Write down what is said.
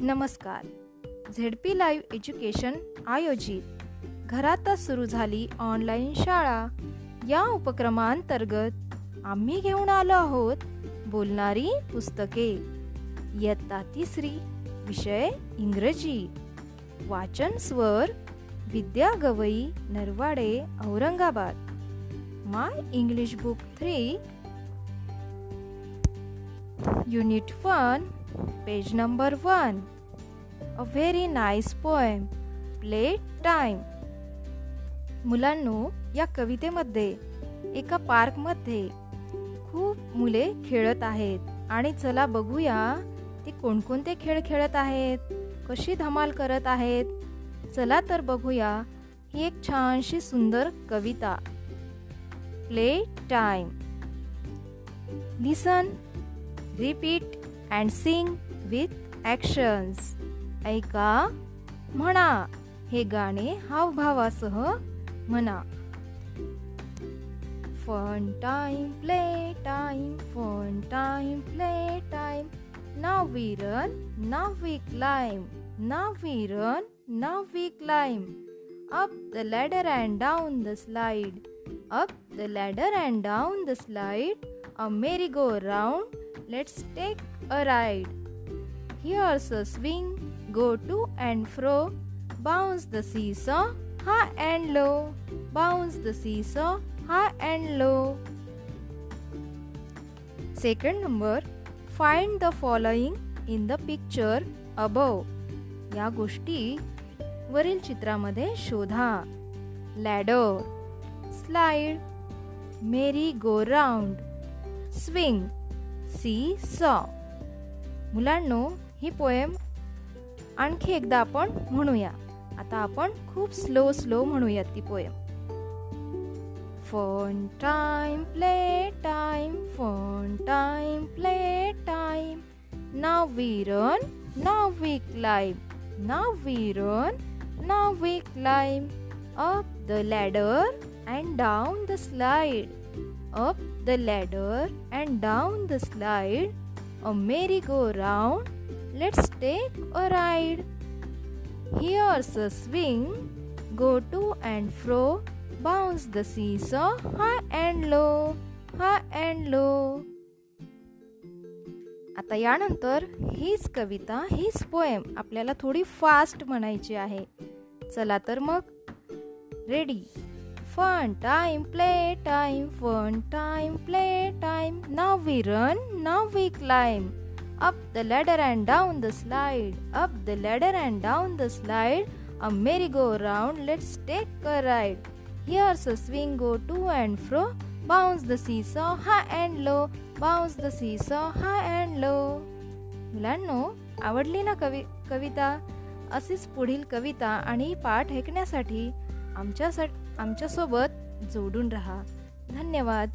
नमस्कार. ZP live education आयोजित. घरातच सुरू झाली ऑनलाईन शाळा. या उपक्रमांतर्गत आम्ही घेऊन आलो आहोत बोलणारी पुस्तके. इयत्ता तिसरी विषय इंग्रजी. वाचन स्वर Vidya Gawai Narwade Aurangabad. My English book three. Unit one page number one. A very nice poem play time मुलांनो या कवितेमध्ये एका पार्कमध्ये खूप मुले खेळत आहेत. आणि चला बघूया ते कोणकोणते खेळ खेळत आहेत कशी धमाल करत आहेत. चला तर बघूया ही एक छानशी सुंदर कविता. Play time listen repeat and sing with actions ऐका म्हणा हे गाणे हावभावासह म्हणा. Fun time play time fun time play time now we run now we climb now we run now we climb up the ladder and down the slide up the ladder and down the slide a merry go round let's take a ride here's a swing go to and fro bounce the seesaw high and low bounce the seesaw high and low second number find the following in the picture above या गोष्टी वरील चित्रामध्ये शोधा ladder slide merry go round swing see saw मुलांनो ही poem आणखी एकदा आपण म्हणूया. आता आपण खूप स्लो स्लो म्हणूयात ती poem fun time play time fun time play time now we run now we climb now we run now we climb up the ladder and down the slide up the ladder and down the slide a merry go round Let's take a ride. Here's a swing. Go to and fro. Bounce the seesaw high and low, high and low. आता यानंतर हीच कविता हीच poem आपल्याला थोडी fast म्हणायची आहे चला तर मग ready fun time play time fun time play time now we run now we climb up the ladder and down the slide up the ladder and down the slide a merry-go-round let's take a ride here's a swing go to and fro bounce the seesaw high and low bounce the seesaw high and low मुलांनो आवडली ना कवि कविता अशीच पुढील कविता आणि पाठ ऐकण्यासाठी आमच्यासाठी आमच्यासोबत जोडून रहा धन्यवाद